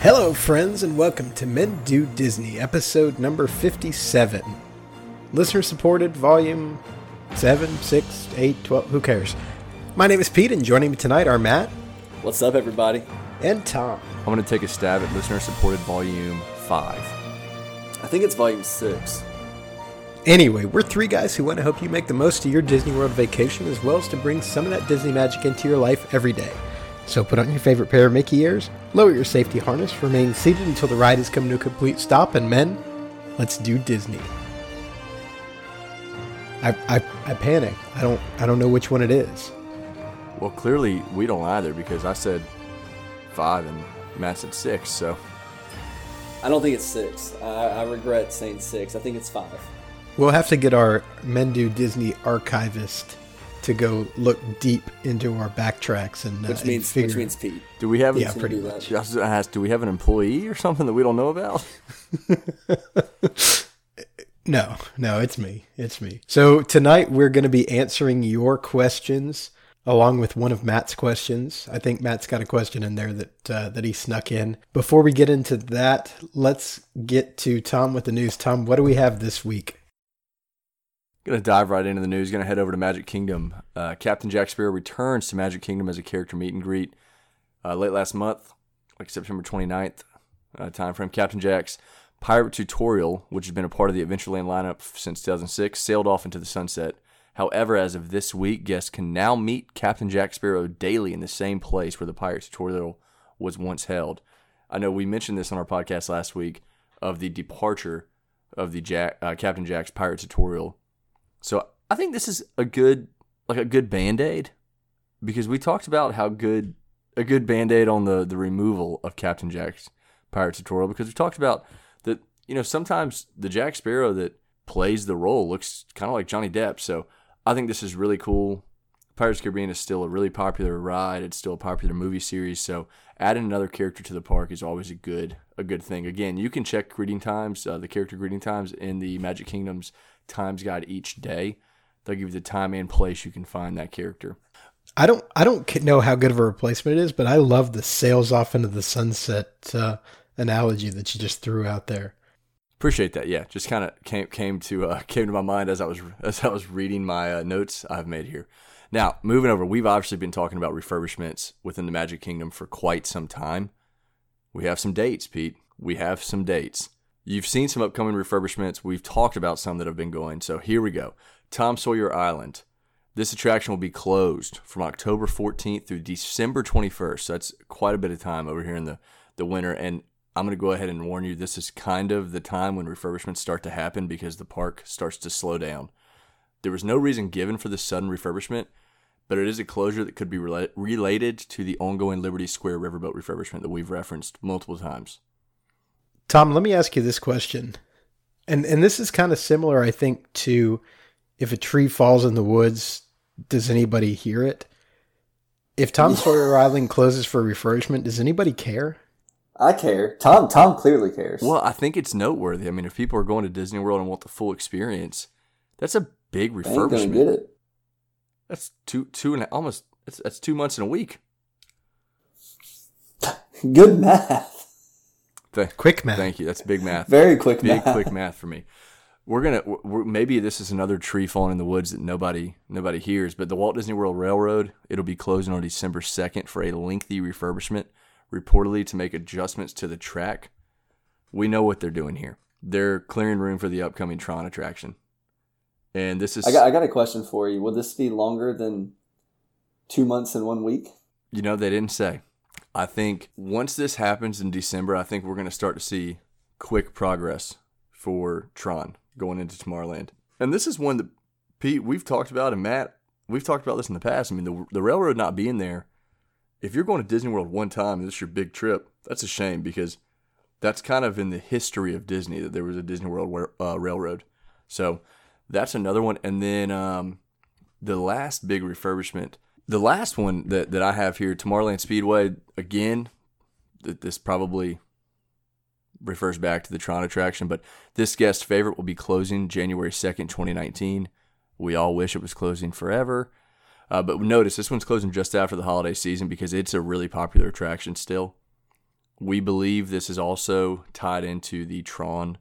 Hello, friends, and welcome to Men Do Disney, episode number 57. Listener supported, volume 7, 6, 8, 12, who cares? My name is Pete, and joining me tonight are Matt What's up, everybody? and Tom. I'm going to take a stab at listener supported volume 5. I think it's volume six. Anyway, we're three guys who want to help you make the most of your Disney World vacation as well as to bring some of that Disney magic into your life every day. So put on your favorite pair of Mickey ears, lower your safety harness, remain seated until the ride has come to a complete stop, and men, let's do Disney. I, I, I panic. I don't I don't know which one it is. Well, clearly we don't either because I said 5 and Matt said 6, so I don't think it's six. I, I regret saying six. I think it's five. We'll have to get our Men Do Disney archivist to go look deep into our backtracks and uh, Which and means figure- which means Pete. do we have Yeah, pretty much. I was ask, do we have an employee or something that we don't know about? No, no, it's me. It's me. So tonight we're going to be answering your questions along with one of Matt's questions. I think Matt's got a question in there that uh, that he snuck in. Before we get into that, let's get to Tom with the news. Tom, what do we have this week? Gonna dive right into the news. Gonna head over to Magic Kingdom. Uh, Captain Jack Sparrow returns to Magic Kingdom as a character meet and greet uh, late last month, like September 29th uh, time frame. Captain Jack's pirate tutorial, which has been a part of the Adventureland lineup since 2006, sailed off into the sunset. However, as of this week, guests can now meet Captain Jack Sparrow daily in the same place where the pirate tutorial was once held. I know we mentioned this on our podcast last week of the departure of the Jack, uh, Captain Jack's pirate tutorial so I think this is a good like a good band-aid because we talked about how good a good band-aid on the the removal of Captain Jack's pirate tutorial because we talked about that you know sometimes the Jack Sparrow that plays the role looks kind of like Johnny Depp. So I think this is really cool. Pirates of Caribbean is still a really popular ride. It's still a popular movie series. So adding another character to the park is always a good a good thing. Again, you can check greeting times, uh, the character greeting times in the Magic Kingdom's times guide each day. They'll give you the time and place you can find that character. I don't I don't know how good of a replacement it is, but I love the sails off into the sunset uh, analogy that you just threw out there. Appreciate that. Yeah, just kind of came came to uh, came to my mind as I was as I was reading my uh, notes I've made here. Now, moving over, we've obviously been talking about refurbishments within the Magic Kingdom for quite some time. We have some dates, Pete. We have some dates. You've seen some upcoming refurbishments. We've talked about some that have been going. So here we go. Tom Sawyer Island. This attraction will be closed from October 14th through December 21st. So that's quite a bit of time over here in the, the winter. And I'm going to go ahead and warn you this is kind of the time when refurbishments start to happen because the park starts to slow down. There was no reason given for this sudden refurbishment, but it is a closure that could be rela- related to the ongoing Liberty Square riverboat refurbishment that we've referenced multiple times. Tom, let me ask you this question. And and this is kind of similar, I think, to if a tree falls in the woods, does anybody hear it? If Tom Sawyer Island closes for refurbishment, does anybody care? I care. Tom Tom clearly cares. Well, I think it's noteworthy. I mean, if people are going to Disney World and want the full experience, that's a big I ain't gonna refurbishment. get it. That's two, two and almost. That's, that's two months in a week. Good math. Th- Quick math. Thank you. That's big math. Very quick big math. quick math for me. We're gonna we're, maybe this is another tree falling in the woods that nobody nobody hears. But the Walt Disney World Railroad it'll be closing on December second for a lengthy refurbishment, reportedly to make adjustments to the track. We know what they're doing here. They're clearing room for the upcoming Tron attraction, and this is I got I got a question for you. Will this be longer than two months and one week? You know, they didn't say. I think once this happens in December, I think we're going to start to see quick progress for Tron going into Tomorrowland. And this is one that Pete we've talked about, and Matt we've talked about this in the past. I mean, the the railroad not being there. If you're going to Disney World one time and this is your big trip, that's a shame because that's kind of in the history of Disney that there was a Disney World wa- uh, railroad. So that's another one. And then um, the last big refurbishment, the last one that, that I have here, Tomorrowland Speedway, again, th- this probably refers back to the Tron attraction, but this guest favorite will be closing January 2nd, 2019. We all wish it was closing forever. Uh, but notice this one's closing just after the holiday season because it's a really popular attraction still. We believe this is also tied into the Tron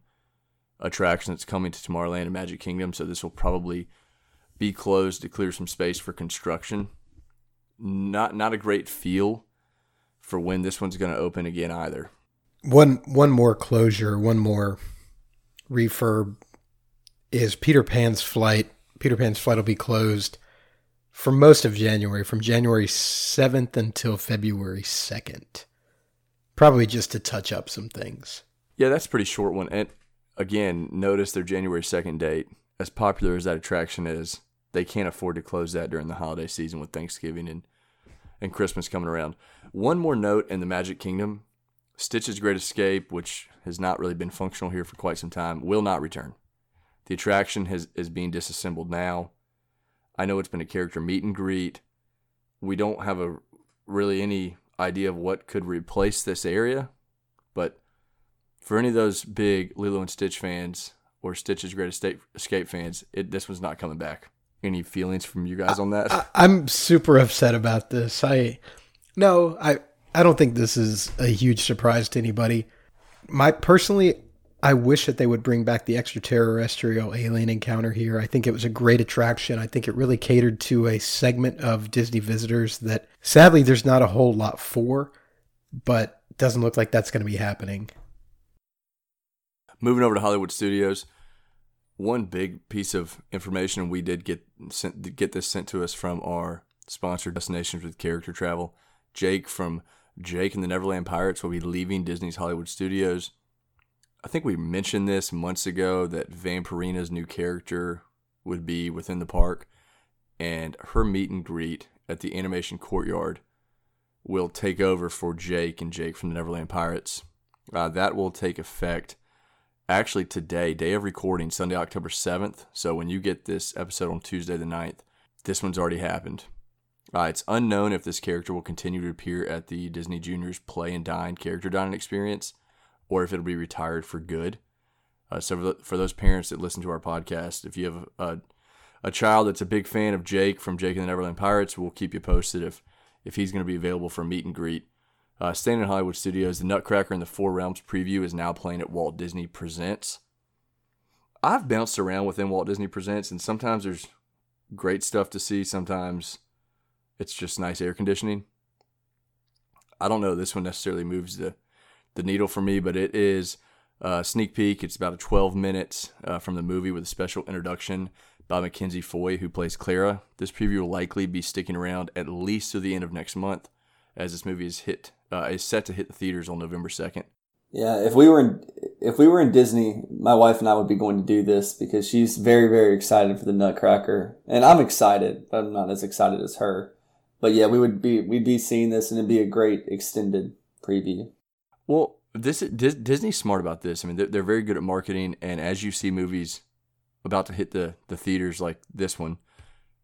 attraction that's coming to Tomorrowland and Magic Kingdom, so this will probably be closed to clear some space for construction. Not not a great feel for when this one's going to open again either. One one more closure, one more refurb is Peter Pan's flight. Peter Pan's flight will be closed for most of January, from January 7th until February 2nd. Probably just to touch up some things. Yeah, that's a pretty short one. And again, notice their January 2nd date. As popular as that attraction is, they can't afford to close that during the holiday season with Thanksgiving and, and Christmas coming around. One more note in the Magic Kingdom Stitch's Great Escape, which has not really been functional here for quite some time, will not return. The attraction has, is being disassembled now. I know it's been a character meet and greet. We don't have a really any idea of what could replace this area, but for any of those big Lilo and Stitch fans or Stitch's Great Escape fans, it, this one's not coming back. Any feelings from you guys on that? I, I'm super upset about this. I no, I I don't think this is a huge surprise to anybody. My personally, I wish that they would bring back the extraterrestrial alien encounter here. I think it was a great attraction. I think it really catered to a segment of Disney visitors that sadly there's not a whole lot for, but doesn't look like that's going to be happening. Moving over to Hollywood Studios, one big piece of information we did get sent, get this sent to us from our sponsor Destinations with Character Travel. Jake from Jake and the Neverland Pirates will be leaving Disney's Hollywood Studios. I think we mentioned this months ago that Vampirina's new character would be within the park, and her meet and greet at the Animation Courtyard will take over for Jake and Jake from the Neverland Pirates. Uh, that will take effect actually today, day of recording, Sunday, October 7th. So when you get this episode on Tuesday the 9th, this one's already happened. Uh, it's unknown if this character will continue to appear at the Disney Juniors Play and Dine character dining experience or if it'll be retired for good. Uh, so, for, the, for, those parents that listen to our podcast, if you have a, a child that's a big fan of Jake from Jake and the Neverland Pirates, we'll keep you posted if, if he's going to be available for meet and greet. Uh, staying in Hollywood Studios, the Nutcracker and the Four Realms preview is now playing at Walt Disney Presents. I've bounced around within Walt Disney Presents, and sometimes there's great stuff to see. Sometimes it's just nice air conditioning. I don't know. This one necessarily moves the the needle for me, but it is a sneak peek. It's about a 12 minutes uh, from the movie with a special introduction by Mackenzie Foy, who plays Clara. This preview will likely be sticking around at least to the end of next month, as this movie is hit uh, is set to hit the theaters on November 2nd. Yeah, if we were in if we were in Disney, my wife and I would be going to do this because she's very very excited for the Nutcracker, and I'm excited, but I'm not as excited as her. But yeah, we would be we'd be seeing this, and it'd be a great extended preview. Well, this Disney's smart about this. I mean, they're, they're very good at marketing, and as you see movies about to hit the the theaters like this one,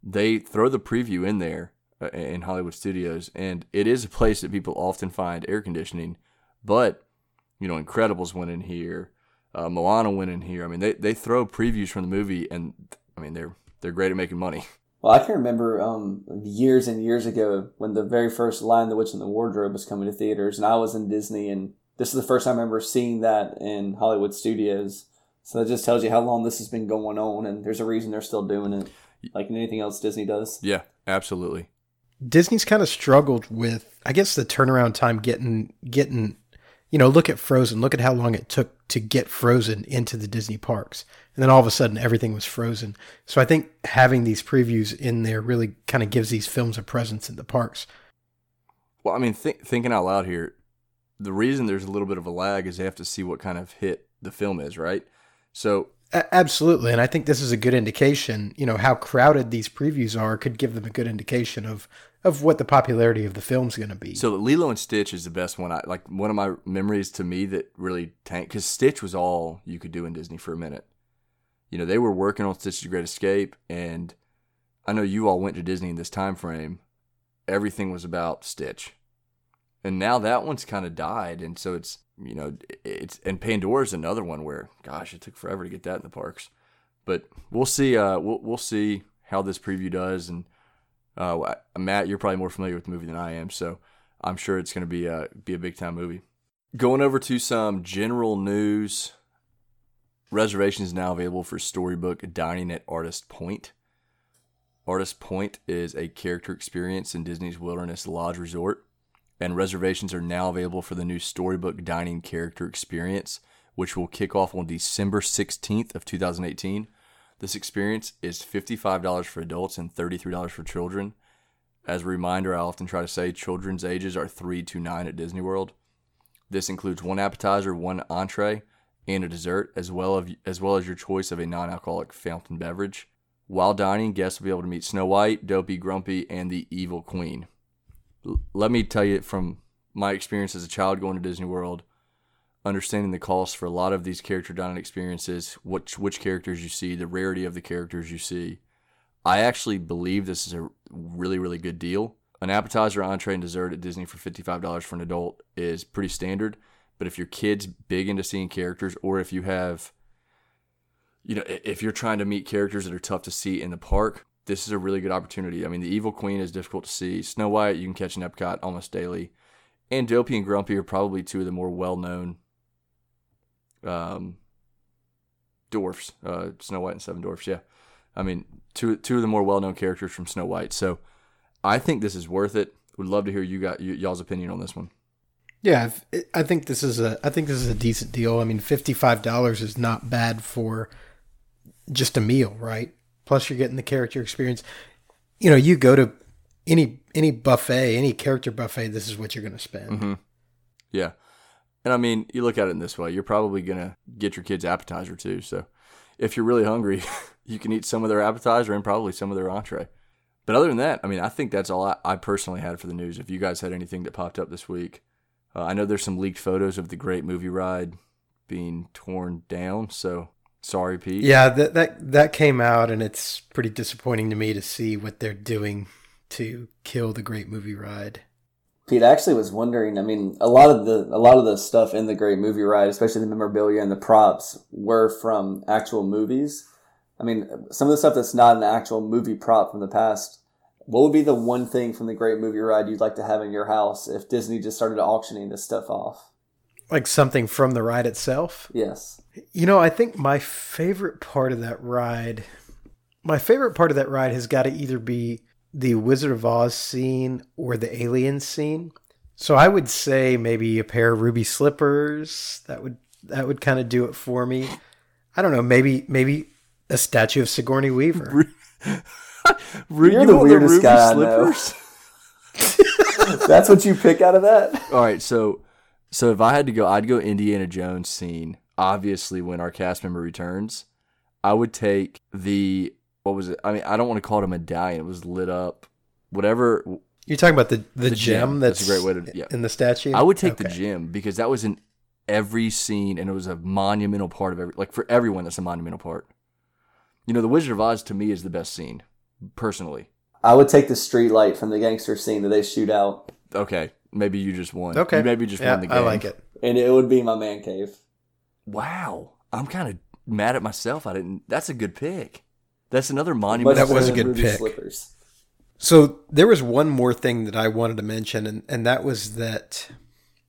they throw the preview in there in Hollywood studios, and it is a place that people often find air conditioning. But you know, Incredibles went in here, uh, Moana went in here. I mean, they they throw previews from the movie, and I mean they're they're great at making money. Well, I can remember um, years and years ago when the very first Lion, the Witch, and the Wardrobe was coming to theaters, and I was in Disney, and this is the first time I remember seeing that in Hollywood studios. So that just tells you how long this has been going on, and there's a reason they're still doing it, like anything else Disney does. Yeah, absolutely. Disney's kind of struggled with, I guess, the turnaround time getting getting, you know, look at Frozen. Look at how long it took to get Frozen into the Disney parks and then all of a sudden everything was frozen. So I think having these previews in there really kind of gives these films a presence in the parks. Well, I mean, th- thinking out loud here, the reason there's a little bit of a lag is they have to see what kind of hit the film is, right? So absolutely, and I think this is a good indication. You know how crowded these previews are could give them a good indication of of what the popularity of the film's going to be. So Lilo and Stitch is the best one. I like one of my memories to me that really tanked because Stitch was all you could do in Disney for a minute you know, they were working on Stitch's Great Escape, and I know you all went to Disney in this time frame. Everything was about Stitch, and now that one's kind of died, and so it's you know it's and Pandora's another one where gosh, it took forever to get that in the parks, but we'll see. Uh, we'll we'll see how this preview does, and uh, Matt, you're probably more familiar with the movie than I am, so I'm sure it's going to be a be a big time movie. Going over to some general news. Reservations now available for Storybook Dining at Artist Point. Artist Point is a character experience in Disney's Wilderness Lodge Resort, and reservations are now available for the new Storybook Dining character experience, which will kick off on December 16th of 2018. This experience is $55 for adults and $33 for children. As a reminder, I often try to say children's ages are 3 to 9 at Disney World. This includes one appetizer, one entree, and a dessert, as well, of, as well as your choice of a non alcoholic fountain beverage. While dining, guests will be able to meet Snow White, Dopey, Grumpy, and the Evil Queen. Let me tell you from my experience as a child going to Disney World, understanding the cost for a lot of these character dining experiences, which which characters you see, the rarity of the characters you see. I actually believe this is a really really good deal. An appetizer, entree, and dessert at Disney for fifty five dollars for an adult is pretty standard. But if your kid's big into seeing characters, or if you have, you know, if you're trying to meet characters that are tough to see in the park, this is a really good opportunity. I mean, the Evil Queen is difficult to see. Snow White you can catch in Epcot almost daily, and Dopey and Grumpy are probably two of the more well known um, dwarfs, uh, Snow White and Seven Dwarfs. Yeah, I mean two two of the more well known characters from Snow White. So I think this is worth it. Would love to hear you got y- y'all's opinion on this one. Yeah, I think this is a I think this is a decent deal. I mean, fifty five dollars is not bad for just a meal, right? Plus, you're getting the character experience. You know, you go to any any buffet, any character buffet. This is what you're going to spend. Mm-hmm. Yeah. And I mean, you look at it in this way, you're probably going to get your kids appetizer too. So if you're really hungry, you can eat some of their appetizer and probably some of their entree. But other than that, I mean, I think that's all I, I personally had for the news. If you guys had anything that popped up this week, uh, I know there's some leaked photos of the great movie ride being torn down. So sorry, Pete. Yeah, that that that came out, and it's pretty disappointing to me to see what they're doing to kill the great movie ride. Pete, I actually was wondering. I mean, a lot of the a lot of the stuff in the Great Movie Ride, especially the memorabilia and the props, were from actual movies. I mean, some of the stuff that's not an actual movie prop from the past. What would be the one thing from the Great Movie Ride you'd like to have in your house if Disney just started auctioning this stuff off? Like something from the ride itself. Yes. You know, I think my favorite part of that ride, my favorite part of that ride has got to either be the Wizard of Oz scene or the alien scene. So I would say maybe a pair of ruby slippers. That would that would kind of do it for me. I don't know, maybe maybe a statue of Sigourney Weaver. Ru- You're you the want weirdest ruby guy I know. That's what you pick out of that? All right, so so if I had to go, I'd go Indiana Jones scene. Obviously, when our cast member returns, I would take the what was it? I mean, I don't want to call it a medallion. It was lit up, whatever. You're talking about the the, The gem, gem. that's, That's a great way to- yeah. in the statue. I would take the gem because that was in every scene, and it was a monumental part of every. Like for everyone, that's a monumental part. You know, the Wizard of Oz to me is the best scene, personally. I would take the street light from the gangster scene that they shoot out, Okay, maybe you just won. Okay, You maybe just yeah, won the game. I like it. and it would be my man cave. Wow, I'm kind of mad at myself. I didn't. That's a good pick. That's another monument. That was a good Ruby pick. Slippers. So there was one more thing that I wanted to mention, and, and that was that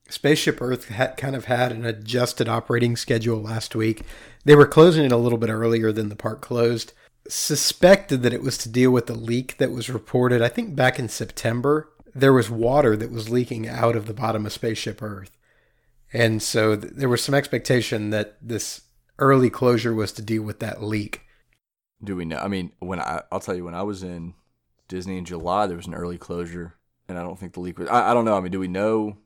Spaceship Earth had kind of had an adjusted operating schedule last week. They were closing it a little bit earlier than the park closed. Suspected that it was to deal with the leak that was reported, I think back in September. There was water that was leaking out of the bottom of Spaceship Earth. And so th- there was some expectation that this early closure was to deal with that leak. Do we know? I mean, when I, I'll tell you, when I was in Disney in July, there was an early closure, and I don't think the leak was. I, I don't know. I mean, do we know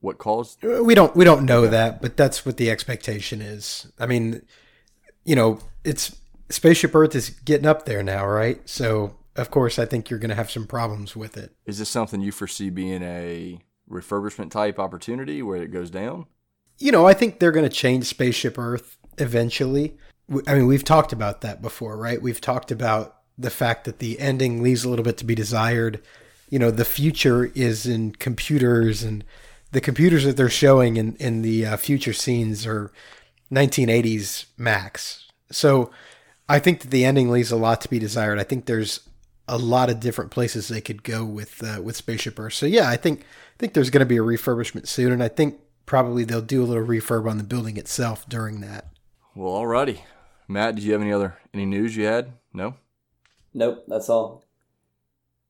what caused? Uh, we don't we don't know that, but that's what the expectation is. I mean, you know, it's Spaceship Earth is getting up there now, right? So of course, I think you're going to have some problems with it. Is this something you foresee being a refurbishment type opportunity where it goes down? You know, I think they're going to change Spaceship Earth eventually. I mean, we've talked about that before, right? We've talked about the fact that the ending leaves a little bit to be desired. You know, the future is in computers, and the computers that they're showing in in the uh, future scenes are 1980s Max. So I think that the ending leaves a lot to be desired. I think there's a lot of different places they could go with uh, with Spaceship Earth. So yeah, I think I think there's going to be a refurbishment soon, and I think probably they'll do a little refurb on the building itself during that. Well, alrighty. Matt, did you have any other any news you had? No. Nope, that's all.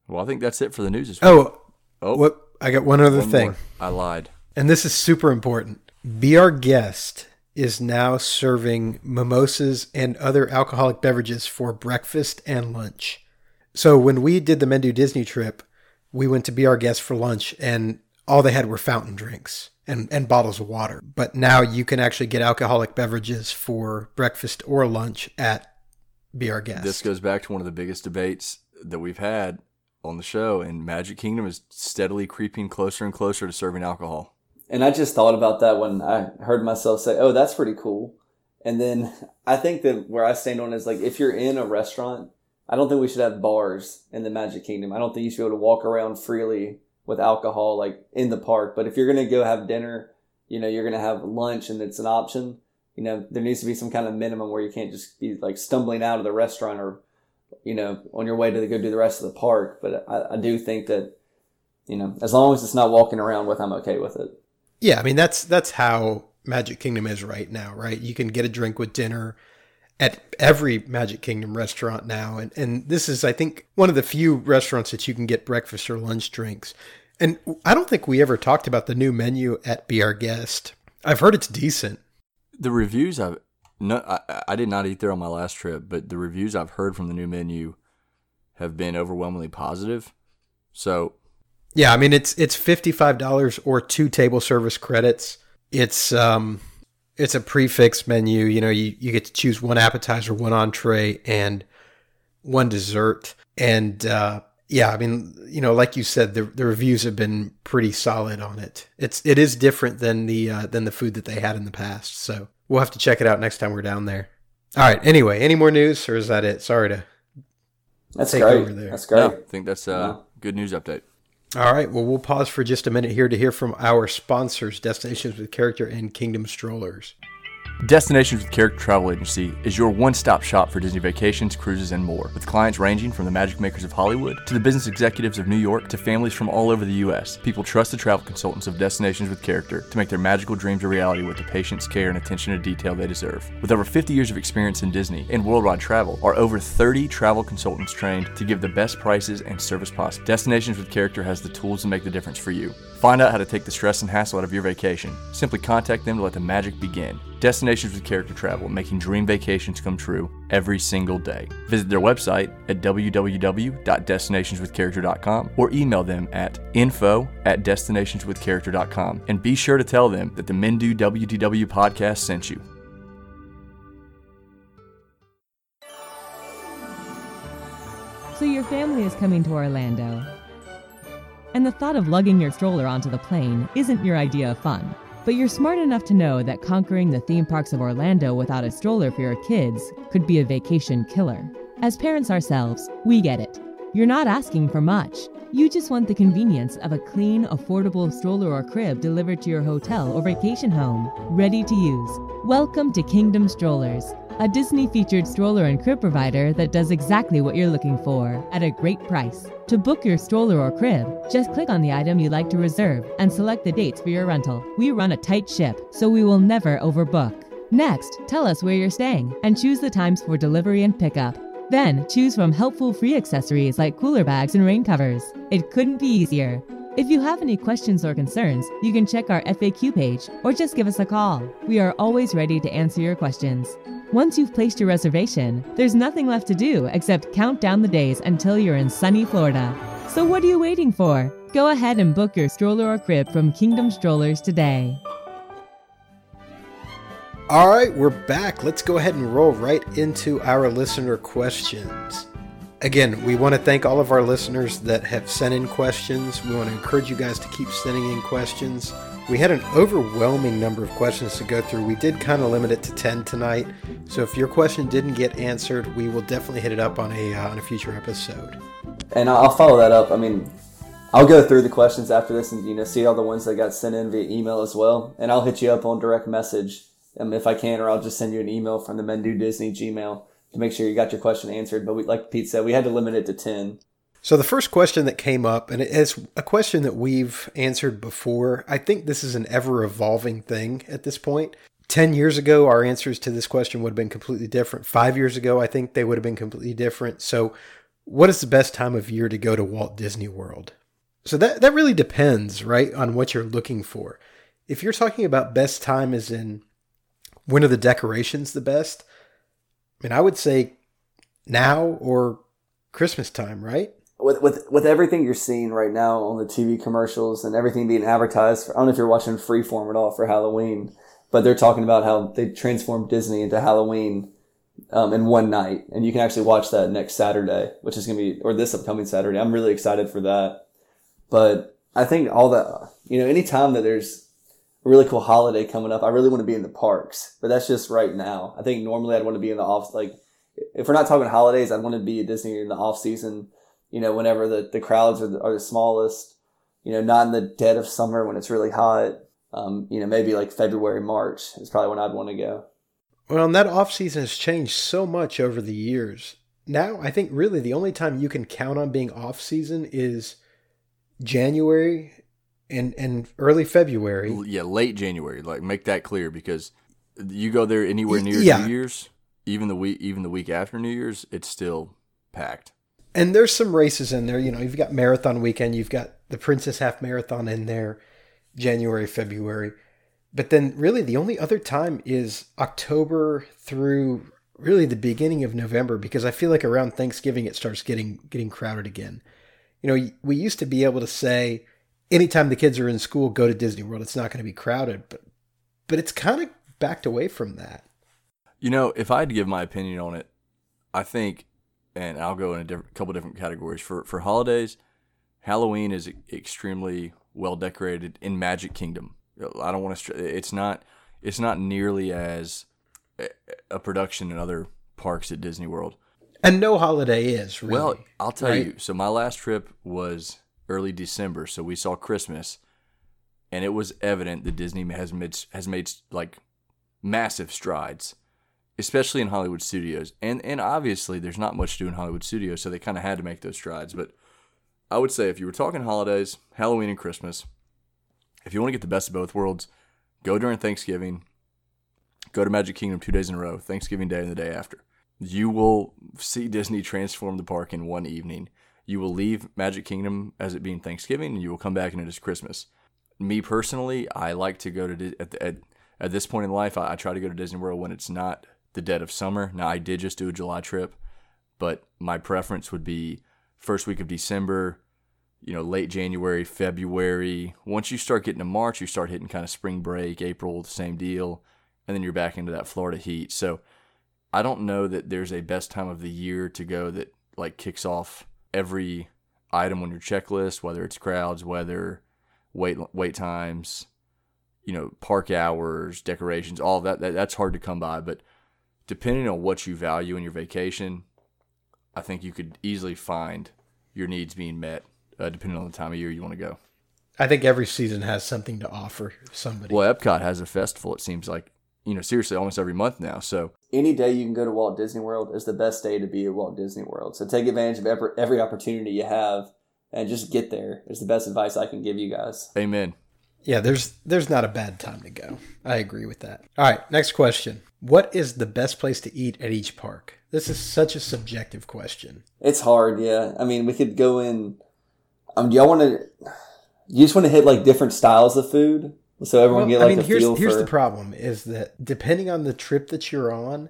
Well, I think that's it for the news this week. Oh, Oh, what? I got one other one thing. more. I lied. And this is super important. Be Our Guest is now serving mimosas and other alcoholic beverages for breakfast and lunch. So when we did the Men Do Disney trip, we went to Be Our Guest for lunch and all they had were fountain drinks and, and bottles of water. But now you can actually get alcoholic beverages for breakfast or lunch at Be Our Guest. This goes back to one of the biggest debates that we've had on the show, and Magic Kingdom is steadily creeping closer and closer to serving alcohol. And I just thought about that when I heard myself say, "Oh, that's pretty cool." And then I think that where I stand on is like if you're in a restaurant, I don't think we should have bars in the Magic Kingdom. I don't think you should be able to walk around freely with alcohol like in the park. But if you're gonna go have dinner, you know, you're gonna have lunch and it's an option. You know, there needs to be some kind of minimum where you can't just be like stumbling out of the restaurant or, you know, on your way to go do the rest of the park. But I, I do think that, you know, as long as it's not walking around with, I'm okay with it. Yeah, I mean that's that's how Magic Kingdom is right now, right? You can get a drink with dinner at every Magic Kingdom restaurant now, and and this is I think one of the few restaurants that you can get breakfast or lunch drinks. And I don't think we ever talked about the new menu at Be Our Guest. I've heard it's decent. The reviews I've no, I, I did not eat there on my last trip, but the reviews I've heard from the new menu have been overwhelmingly positive. So Yeah, I mean it's it's fifty five dollars or two table service credits. It's um it's a prefix menu. You know, you, you get to choose one appetizer, one entree, and one dessert. And uh, yeah, I mean, you know, like you said, the the reviews have been pretty solid on it. It's it is different than the uh, than the food that they had in the past. So we'll have to check it out next time we're down there. All right. Anyway, any more news, or is that it? Sorry to. That's Take great. over there. That's great. no, I think that's a Yeah. good news update. All right. Well, we'll pause for just a minute here to hear from our sponsors, Destinations with Character and Kingdom Strollers. Destinations with Character Travel Agency is your one stop shop for Disney vacations, cruises, and more. With clients ranging from the magic makers of Hollywood to the business executives of New York to families from all over the U.S., people trust the travel consultants of Destinations with Character to make their magical dreams a reality with the patience, care, and attention to detail they deserve. With over 50 years of experience in Disney and worldwide travel, are over 30 travel consultants trained to give the best prices and service possible. Destinations with Character has the tools to make the difference for you. Find out how to take the stress and hassle out of your vacation. Simply contact them to let the magic begin. Destinations with Character Travel, making dream vacations come true every single day. Visit their website at www.destinationswithcharacter.com or email them at info at destinationswithcharacter.com and be sure to tell them that the Men Do WDW podcast sent you. So your family is coming to Orlando. And the thought of lugging your stroller onto the plane isn't your idea of fun. But you're smart enough to know that conquering the theme parks of Orlando without a stroller for your kids could be a vacation killer. As parents ourselves, we get it. You're not asking for much. You just want the convenience of a clean, affordable stroller or crib delivered to your hotel or vacation home, ready to use. Welcome to Kingdom Strollers, a Disney featured stroller and crib provider that does exactly what you're looking for at a great price. To book your stroller or crib, just click on the item you'd like to reserve and select the dates for your rental. We run a tight ship, so we will never overbook. Next, tell us where you're staying and choose the times for delivery and pickup. Then, choose from helpful free accessories like cooler bags and rain covers. It couldn't be easier. If you have any questions or concerns, you can check our FAQ page or just give us a call. We are always ready to answer your questions. Once you've placed your reservation, there's nothing left to do except count down the days until you're in sunny Florida. So what are you waiting for? Go ahead and book your stroller or crib from Kingdom Strollers today. All right, we're back. Let's go ahead and roll right into our listener questions. Again, we want to thank all of our listeners that have sent in questions. We want to encourage you guys to keep sending in questions. We had an overwhelming number of questions to go through. We did kind of limit it to 10 tonight. So if your question didn't get answered, we will definitely hit it up on a uh, on a future episode. And I'll follow that up. I mean, I'll go through the questions after this and you know see all the ones that got sent in via email as well. And I'll hit you up on direct message um, if I can, or I'll just send you an email from the Men Do Disney Gmail to make sure you got your question answered. But we, like Pete said, we had to limit it to ten. So the first question that came up, and it's a question that we've answered before. I think this is an ever evolving thing at this point. 10 years ago, our answers to this question would have been completely different. Five years ago, I think they would have been completely different. So, what is the best time of year to go to Walt Disney World? So, that, that really depends, right, on what you're looking for. If you're talking about best time as in when are the decorations the best, I mean, I would say now or Christmas time, right? With, with with everything you're seeing right now on the TV commercials and everything being advertised, for, I don't know if you're watching Freeform at all for Halloween, but they're talking about how they transformed Disney into Halloween um, in one night, and you can actually watch that next Saturday, which is gonna be or this upcoming Saturday. I'm really excited for that. But I think all that you know, anytime that there's a really cool holiday coming up, I really want to be in the parks. But that's just right now. I think normally I'd want to be in the off like if we're not talking holidays, I'd want to be at Disney in the off season. You know, whenever the, the crowds are the, are the smallest. You know, not in the dead of summer when it's really hot um, you know, maybe like February, March is probably when I'd want to go. Well, and that off season has changed so much over the years. Now, I think really the only time you can count on being off season is January and and early February. Yeah, late January. Like make that clear because you go there anywhere near yeah. New Year's, even the week even the week after New Year's, it's still packed. And there's some races in there. You know, you've got marathon weekend, you've got the Princess Half Marathon in there. January, February. But then, really, the only other time is October through really the beginning of November because I feel like around Thanksgiving it starts getting getting crowded again. You know, we used to be able to say anytime the kids are in school, go to Disney World. It's not going to be crowded, but but it's kind of backed away from that. You know, if I had to give my opinion on it, I think, and I'll go in a different, couple different categories for for holidays. Halloween is extremely well decorated in Magic Kingdom. I don't want to. It's not. It's not nearly as a production in other parks at Disney World. And no holiday is really. Well, I'll tell right? you. So my last trip was early December, so we saw Christmas, and it was evident that Disney has made has made like massive strides, especially in Hollywood studios. And and obviously, there's not much to do in Hollywood studios, so they kind of had to make those strides. But I would say if you were talking holidays, Halloween and Christmas, if you want to get the best of both worlds, go during Thanksgiving, go to Magic Kingdom two days in a row, Thanksgiving Day and the day after. You will see Disney transform the park in one evening. You will leave Magic Kingdom as it being Thanksgiving, and you will come back and it is Christmas. Me personally, I like to go to at, at, at this point in life. I, I try to go to Disney World when it's not the dead of summer. Now I did just do a July trip, but my preference would be first week of December, you know, late January, February. Once you start getting to March, you start hitting kind of spring break, April, the same deal, and then you're back into that Florida heat. So I don't know that there's a best time of the year to go that like kicks off every item on your checklist, whether it's crowds, weather, wait wait times, you know, park hours, decorations, all that, that that's hard to come by, but depending on what you value in your vacation, I think you could easily find your needs being met uh, depending on the time of year you want to go. I think every season has something to offer somebody. Well, Epcot has a festival. It seems like you know seriously almost every month now. So any day you can go to Walt Disney World is the best day to be at Walt Disney World. So take advantage of every, every opportunity you have and just get there. Is the best advice I can give you guys. Amen. Yeah, there's there's not a bad time to go. I agree with that. All right, next question. What is the best place to eat at each park? This is such a subjective question. It's hard, yeah. I mean, we could go in. Um, do y'all want to? You just want to hit like different styles of food, so everyone Well, get like I mean, a here's feel here's for. the problem: is that depending on the trip that you're on,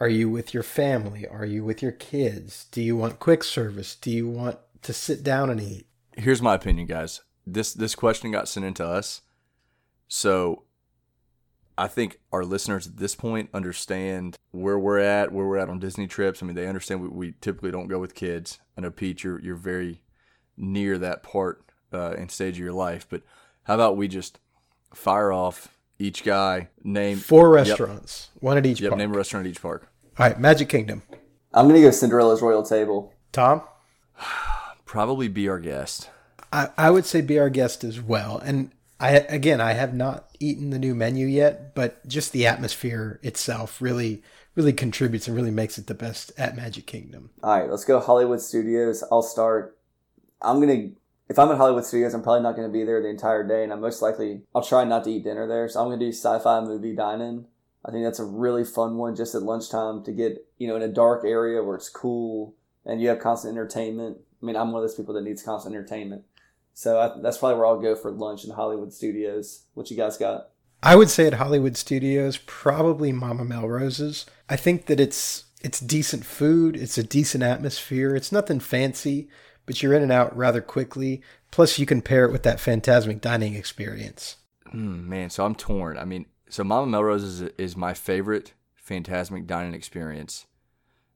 are you with your family? Are you with your kids? Do you want quick service? Do you want to sit down and eat? Here's my opinion, guys. This this question got sent in to us, so I think our listeners at this point understand where we're at, where we're at on Disney trips. I mean, they understand we, we typically don't go with kids. I know Pete, you're you're very near that part uh, and stage of your life, but how about we just fire off each guy name Four Yep. restaurants, one at each Yep, park. name a restaurant at each park. All right, Magic Kingdom. I'm gonna go Cinderella's Royal Table. Tom, Probably be our guest. I, I would say be our guest as well. And I again, I have not eaten the new menu yet, but just the atmosphere itself really really contributes and really makes it the best at Magic Kingdom. All right, let's go Hollywood Studios. I'll start. I'm gonna if I'm at Hollywood Studios, I'm probably not gonna be there the entire day, and I'm most likely I'll try not to eat dinner there. So I'm gonna do sci-fi movie dining. I think that's a really fun one just at lunchtime to get you know in a dark area where it's cool and you have constant entertainment. I mean, I'm one of those people that needs constant entertainment. So I, that's probably where I'll go for lunch in Hollywood Studios. What you guys got? I would say at Hollywood Studios, probably Mama Melrose's. I think that it's it's decent food, it's a decent atmosphere. It's nothing fancy, but you're in and out rather quickly. Plus, you can pair it with that Fantasmic dining experience. Mm, man, so I'm torn. I mean, so Mama Melrose's is, is my favorite Fantasmic dining experience,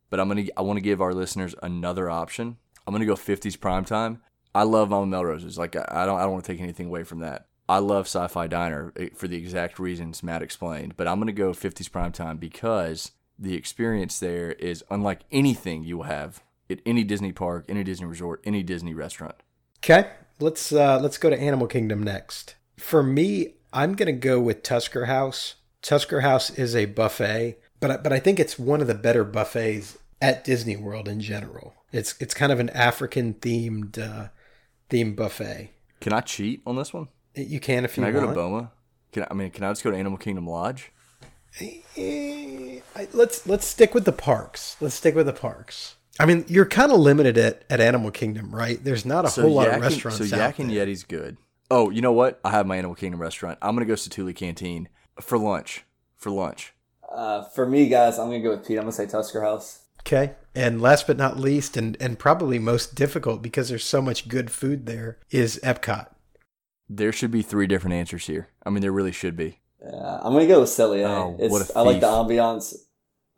but I'm gonna I want to give our listeners another option. I'm gonna go 50s primetime. I love Mama Melrose's. Like I don't I don't want to take anything away from that. I love Sci-Fi Diner eh, for the exact reasons Matt explained, but I'm gonna go 50s primetime because the experience there is unlike anything you will have at any Disney park, any Disney resort, any Disney restaurant. Okay, let's uh, let's go to Animal Kingdom next. For me, I'm gonna go with Tusker House. Tusker House is a buffet, but but I think it's one of the better buffets at Disney World in general. It's it's kind of an African themed uh, themed buffet. Can I cheat on this one? You can if you Can I go want. to Boma? Can I, I mean, can I just go to Animal Kingdom Lodge? Eh, let's let's stick with the parks. Let's stick with the parks. I mean, you're kind of limited at, at Animal Kingdom, right? There's not a whole lot Yak of and- restaurants So out Yak and there. Yeti's good. Oh, you know what? I have my Animal Kingdom restaurant. I'm gonna go Satu'li Canteen for lunch. For lunch. Uh, for me, guys, I'm gonna go with Pete. I'm gonna say Tusker House. Okay. And last but not least, and, and probably most difficult because there's so much good food there, is Epcot. There should be three different answers here. I mean, there really should be. Uh, I'm gonna go with Cellier. Oh, it's, what a I like the thief. ambiance.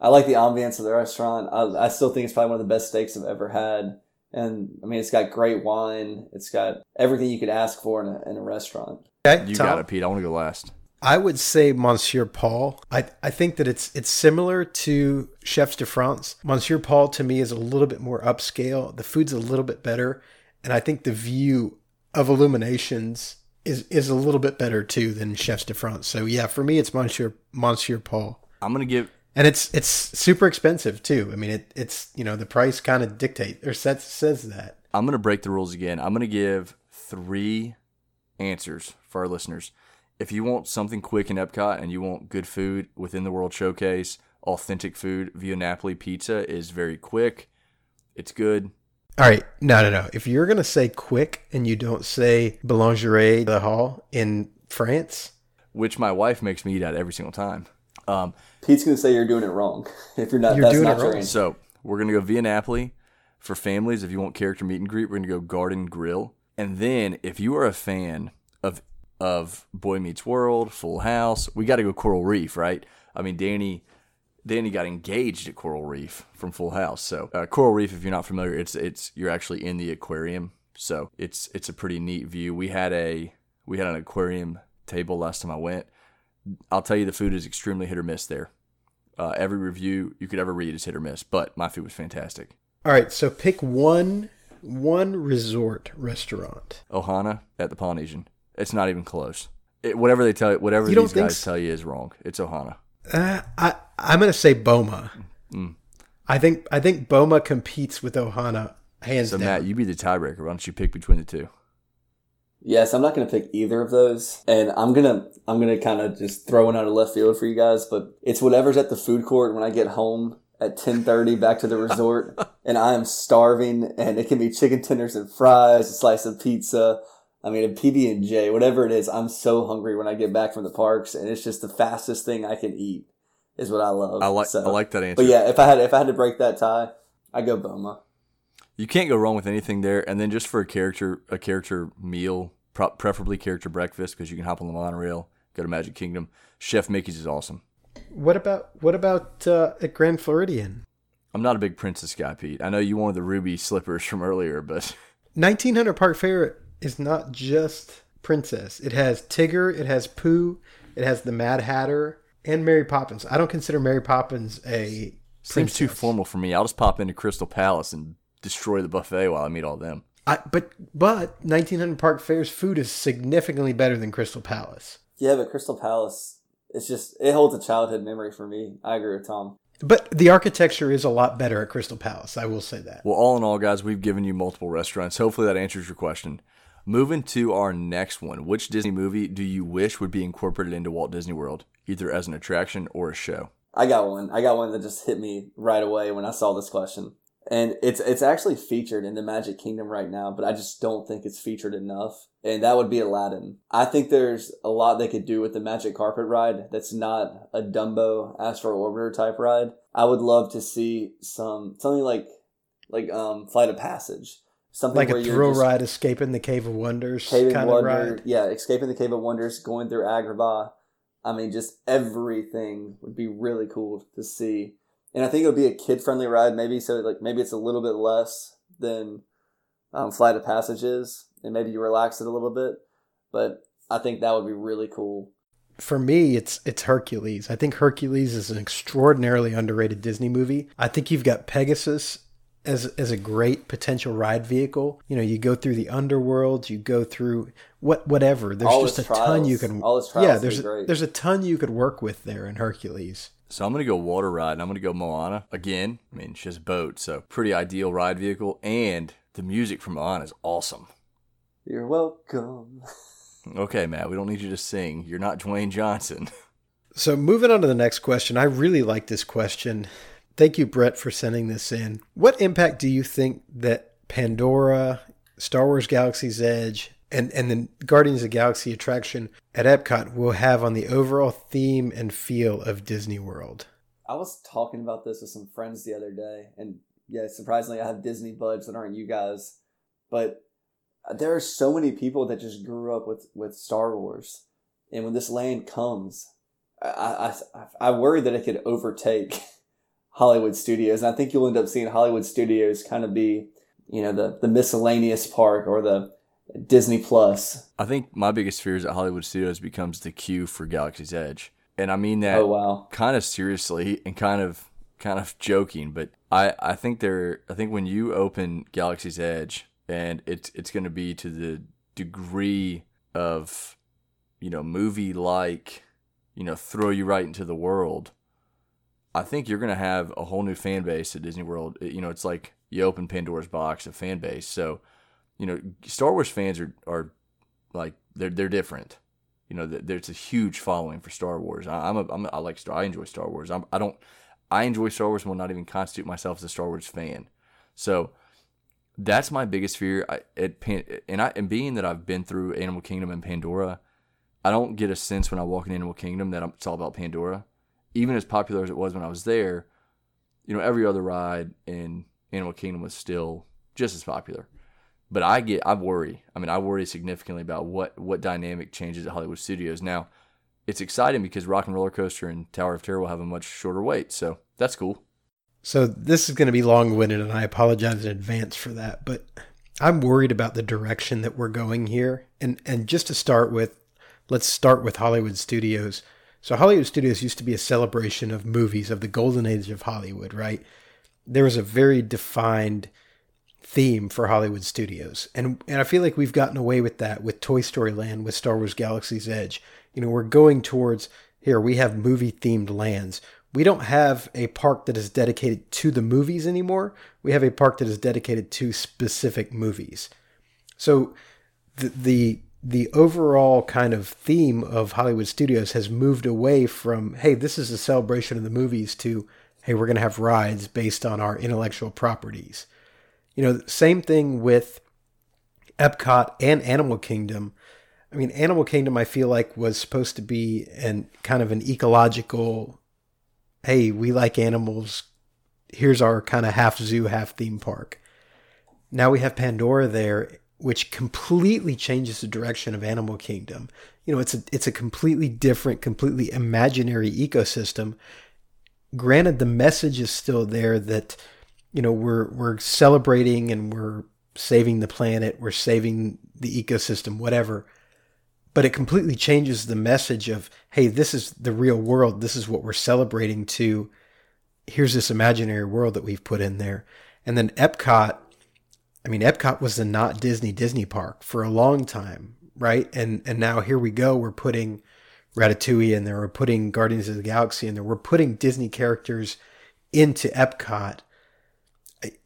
I like the ambiance of the restaurant. I, I still think it's probably one of the best steaks I've ever had. And I mean, it's got great wine. It's got everything you could ask for in a, in a restaurant. Okay, You Tom? got it, Pete. I want to go last. I would say Monsieur Paul. I, I think that it's it's similar to Chefs de France. Monsieur Paul to me is a little bit more upscale. The food's a little bit better, and I think the view of Illuminations is is a little bit better too than Chefs de France. So yeah, for me it's Monsieur Monsieur Paul. I'm gonna give. And it's it's super expensive too. I mean it it's you know the price kind of dictate or sets says that. I'm gonna break the rules again. I'm gonna give three answers for our listeners. If you want something quick in Epcot and you want good food within the World Showcase, authentic food, Via Napoli Pizza is very quick. It's good. All right, no, no, no. If you're gonna say quick and you don't say Boulangerie the Hall in France, which my wife makes me eat at every single time. Um, Pete's gonna say you're doing it wrong if you're not. You're that's doing not it your wrong. answer. so we're gonna go via Napoli for families. If you want character meet and greet, we're gonna go Garden Grill. And then if you are a fan of of Boy Meets World, Full House, we got to go Coral Reef, right? I mean, Danny. Danny got engaged at Coral Reef from Full House. So uh, Coral Reef, if you're not familiar, it's it's you're actually in the aquarium. So it's it's a pretty neat view. We had a we had an aquarium table last time I went. I'll tell you, the food is extremely hit or miss there. Uh, every review you could ever read is hit or miss, but my food was fantastic. All right, so pick one one resort restaurant. Ohana at the Polynesian. It's not even close. It, whatever they tell you, whatever You these guys so? tell you is wrong. It's Ohana. Uh, I I'm gonna say Boma. Mm. I think I think Boma competes with Ohana hands So down. Matt, you be the tiebreaker. Why don't you pick between the two? Yes, I'm not going to pick either of those, and I'm gonna I'm gonna kind of just throw one out of left field for you guys. But it's whatever's at the food court when I get home at 10:30 back to the resort, and I am starving, and it can be chicken tenders and fries, a slice of pizza. I mean, a PB and J, whatever it is. I'm so hungry when I get back from the parks, and it's just the fastest thing I can eat. Is what I love. I like So- I like that answer. But yeah, if I had if I had to break that tie, I go Boma. you can't go wrong with anything there. And then just for a character a character meal, pro- preferably character breakfast, because you can hop on the monorail, go to Magic Kingdom. Chef Mickey's is awesome. What about what about uh, at Grand Floridian? I'm not a big princess guy, Pete. I know you wanted the ruby slippers from earlier, but 1900 Park Fair is not just Princess. It has Tigger, it has Pooh, it has the Mad Hatter, and Mary Poppins. I don't consider Mary Poppins a seems too formal for me. I'll just pop into Crystal Palace and destroy the buffet while I meet all them. I, but but 1900 Park Fair's food is significantly better than Crystal Palace. Yeah, but Crystal Palace, it's just it holds a childhood memory for me. I agree with Tom. But the architecture is a lot better at Crystal Palace. I will say that. Well, all in all, guys, we've given you multiple restaurants. Hopefully that answers your question. Moving to our next one. Which Disney movie do you wish would be incorporated into Walt Disney World, either as an attraction or a show? I got one. I got one that just hit me right away when I saw this question. And it's it's actually featured in the Magic Kingdom right now, but I just don't think it's featured enough. And that would be Aladdin. I think there's a lot they could do with the Magic Carpet ride that's not a Dumbo Astro Orbiter type ride. I would love to see some something like like um Flight of Passage. Something like where a thrill ride, escaping the Cave of Wonders Cave of kind of Wonder, ride. yeah, escaping the Cave of Wonders, going through Agrabah. I mean, just everything would be really cool to see, and I think it would be a kid friendly ride. Maybe so, like maybe it's a little bit less than um, Flight of Passage is, and maybe you relax it a little bit. But I think that would be really cool. For me, it's it's Hercules. I think Hercules is an extraordinarily underrated Disney movie. I think you've got Pegasus as as a great potential ride vehicle. You know, you go through the underworld, you go through what whatever. There's All just a his ton you can all his trials yeah. There's be a, there's a ton you could work with there in Hercules. So I'm gonna go water ride, and I'm gonna go Moana again. I mean, she has a boat, so pretty ideal ride vehicle, and the music from Moana is awesome. You're welcome. Okay, Matt, we don't need you to sing. You're not Dwayne Johnson. So moving on to the next question, I really like this question. Thank you, Brett, for sending this in. What impact do you think that Pandora, Star Wars Galaxy's Edge, and, and the Guardians of the Galaxy attraction at Epcot will have on the overall theme and feel of Disney World? I was talking about this with some friends the other day, and yeah, surprisingly, I have Disney buds that aren't you guys, but there are so many people that just grew up with with Star Wars, and when this land comes, I I, I worry that it could overtake Hollywood Studios, and I think you'll end up seeing Hollywood Studios kind of be, you know, the the miscellaneous park or the Disney Plus. I think my biggest fear is that Hollywood Studios becomes the queue for Galaxy's Edge, and I mean that Oh wow, kind of seriously and kind of kind of joking, but I I think there I think when you open Galaxy's Edge and it's it's going to be to the degree of you know movie like you know throw you right into the world. I think you're going to have a whole new fan base at Disney World. You know, it's like you open Pandora's box of fan base. So, you know, Star Wars fans are are like they're they're different. You know, there's a huge following for Star Wars. I, I'm a, I'm a I like Star. I enjoy Star Wars. I'm, I don't. I enjoy Star Wars will not even constitute myself as a Star Wars fan. So that's my biggest fear. I, at Pan, and I and being that I've been through Animal Kingdom and Pandora, I don't get a sense when I walk in Animal Kingdom that I'm, it's all about Pandora. Even as popular as it was when I was there, you know, every other ride in Animal Kingdom was still just as popular. But I get, I worry. I mean, I worry significantly about what what dynamic changes at Hollywood Studios. Now, it's exciting because Rock and Roller Coaster and Tower of Terror will have a much shorter wait, so that's cool. So this is going to be long-winded, and I apologize in advance for that. But I'm worried about the direction that we're going here. And and just to start with, let's start with Hollywood Studios. So Hollywood Studios used to be a celebration of movies of the golden age of Hollywood, right? There was a very defined theme for Hollywood Studios. And and I feel like we've gotten away with that with Toy Story Land, with Star Wars Galaxy's Edge. You know, we're going towards here we have movie themed lands. We don't have a park that is dedicated to the movies anymore. We have a park that is dedicated to specific movies. So the the the overall kind of theme of Hollywood Studios has moved away from hey, this is a celebration of the movies to hey, we're going to have rides based on our intellectual properties. You know, same thing with Epcot and Animal Kingdom. I mean, Animal Kingdom, I feel like was supposed to be an kind of an ecological. Hey, we like animals. Here's our kind of half zoo, half theme park. Now we have Pandora there, which completely changes the direction of Animal Kingdom. You know, it's a it's a completely different, completely imaginary ecosystem. Granted, the message is still there that you know we're we're celebrating and we're saving the planet, we're saving the ecosystem, whatever. But it completely changes the message of, hey, this is the real world. This is what we're celebrating to. Here's this imaginary world that we've put in there. And then Epcot, I mean, Epcot was the not Disney Disney park for a long time, right? And and now here we go. We're putting Ratatouille in there. We're putting Guardians of the Galaxy in there. We're putting Disney characters into Epcot,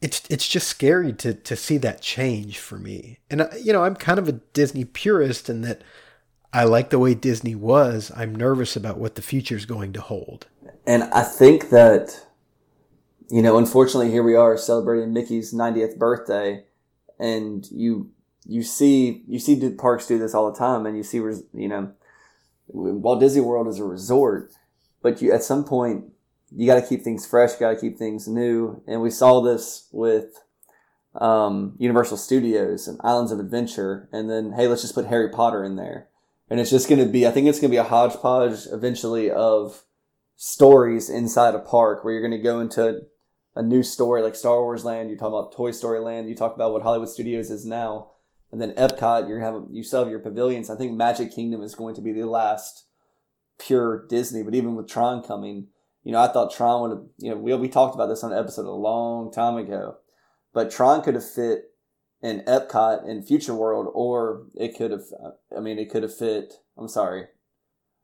it's it's just scary to to see that change for me. And uh, you know, I'm kind of a Disney purist in that I like the way Disney was. I'm nervous about what the future is going to hold. And I think that you know, unfortunately, here we are celebrating Mickey's 90th birthday, and you you see you see parks do this all the time, and you see you know, Walt Disney World is a resort, but you at some point you got to keep things fresh, got to keep things new, and we saw this with um, Universal Studios and Islands of Adventure, and then hey, let's just put Harry Potter in there, and it's just going to be I think it's going to be a hodgepodge eventually of stories inside a park where you're going to go into a new story like Star Wars Land. You talk about Toy Story Land. You talk about what Hollywood Studios is now, and then Epcot. You have you still have your pavilions. I think Magic Kingdom is going to be the last pure Disney. But even with Tron coming, you know, I thought Tron would have. You know, we we talked about this on an episode a long time ago, but Tron could have fit in Epcot in Future World, or it could have. I mean, it could have fit. I'm sorry.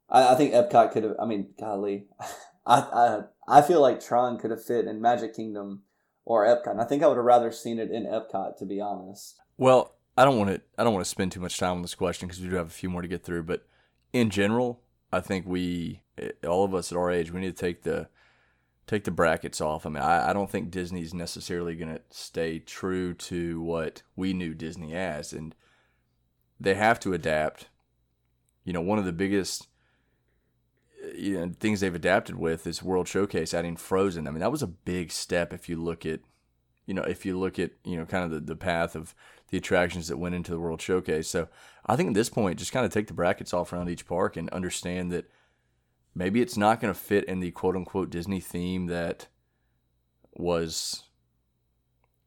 I, I think Epcot could have. I mean, golly. I, I I feel like Tron could have fit in Magic Kingdom or Epcot. And I think I would have rather seen it in Epcot, to be honest. Well, I don't want to. I don't want to spend too much time on this question because we do have a few more to get through. But in general, I think we, all of us at our age, we need to take the take the brackets off. I mean, I, I don't think Disney's necessarily going to stay true to what we knew Disney as, and they have to adapt. You know, one of the biggest you know, things they've adapted with is World Showcase adding Frozen. I mean, that was a big step if you look at, you know, if you look at, you know, kind of the, the path of the attractions that went into the World Showcase. So I think at this point, just kind of take the brackets off around each park and understand that maybe it's not going to fit in the quote unquote Disney theme that was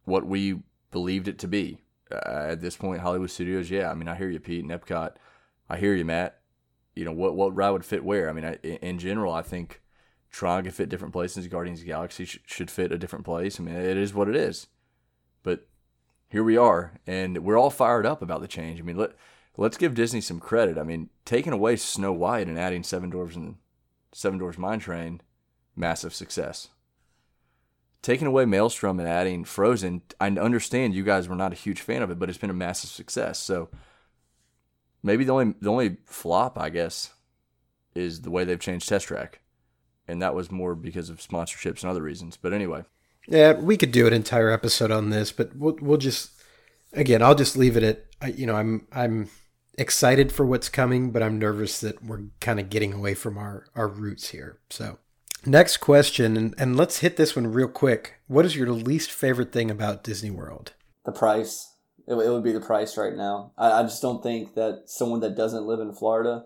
what we believed it to be. Uh, at this point, Hollywood Studios, yeah. I mean, I hear you, Pete, and Epcot. I hear you, Matt you know what what ride would fit where. I mean, I, in general, I think Tron could fit different places. Guardians of Galaxy sh- should fit a different place. I mean, it is what it is. But here we are, and we're all fired up about the change. I mean, let let's give Disney some credit. I mean, taking away Snow White and adding Seven Dwarfs and Seven Dwarfs Mine Train, massive success. Taking away Maelstrom and adding Frozen, I understand you guys were not a huge fan of it, but it's been a massive success. So Maybe the only the only flop, I guess, is the way they've changed Test Track, and that was more because of sponsorships and other reasons. But anyway, yeah, we could do an entire episode on this, but we'll we'll just again, I'll just leave it at you know I'm I'm excited for what's coming, but I'm nervous that we're kind of getting away from our our roots here. So. Next question, and, and let's hit this one real quick. What is your least favorite thing about Disney World? The price. It, it would be the price right now. I, I just don't think that someone that doesn't live in Florida